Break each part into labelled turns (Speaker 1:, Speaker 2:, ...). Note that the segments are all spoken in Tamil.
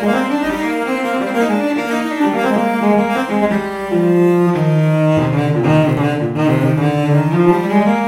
Speaker 1: Thank you.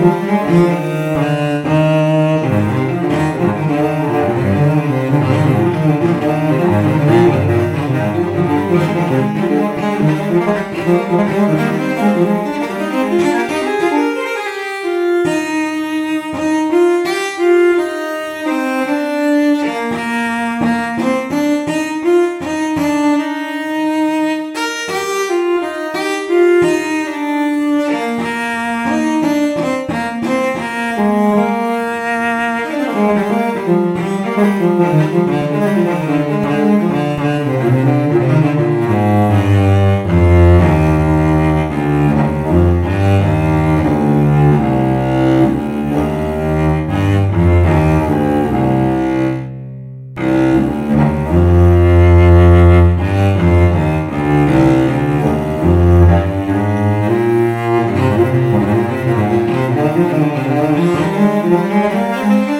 Speaker 1: Música Música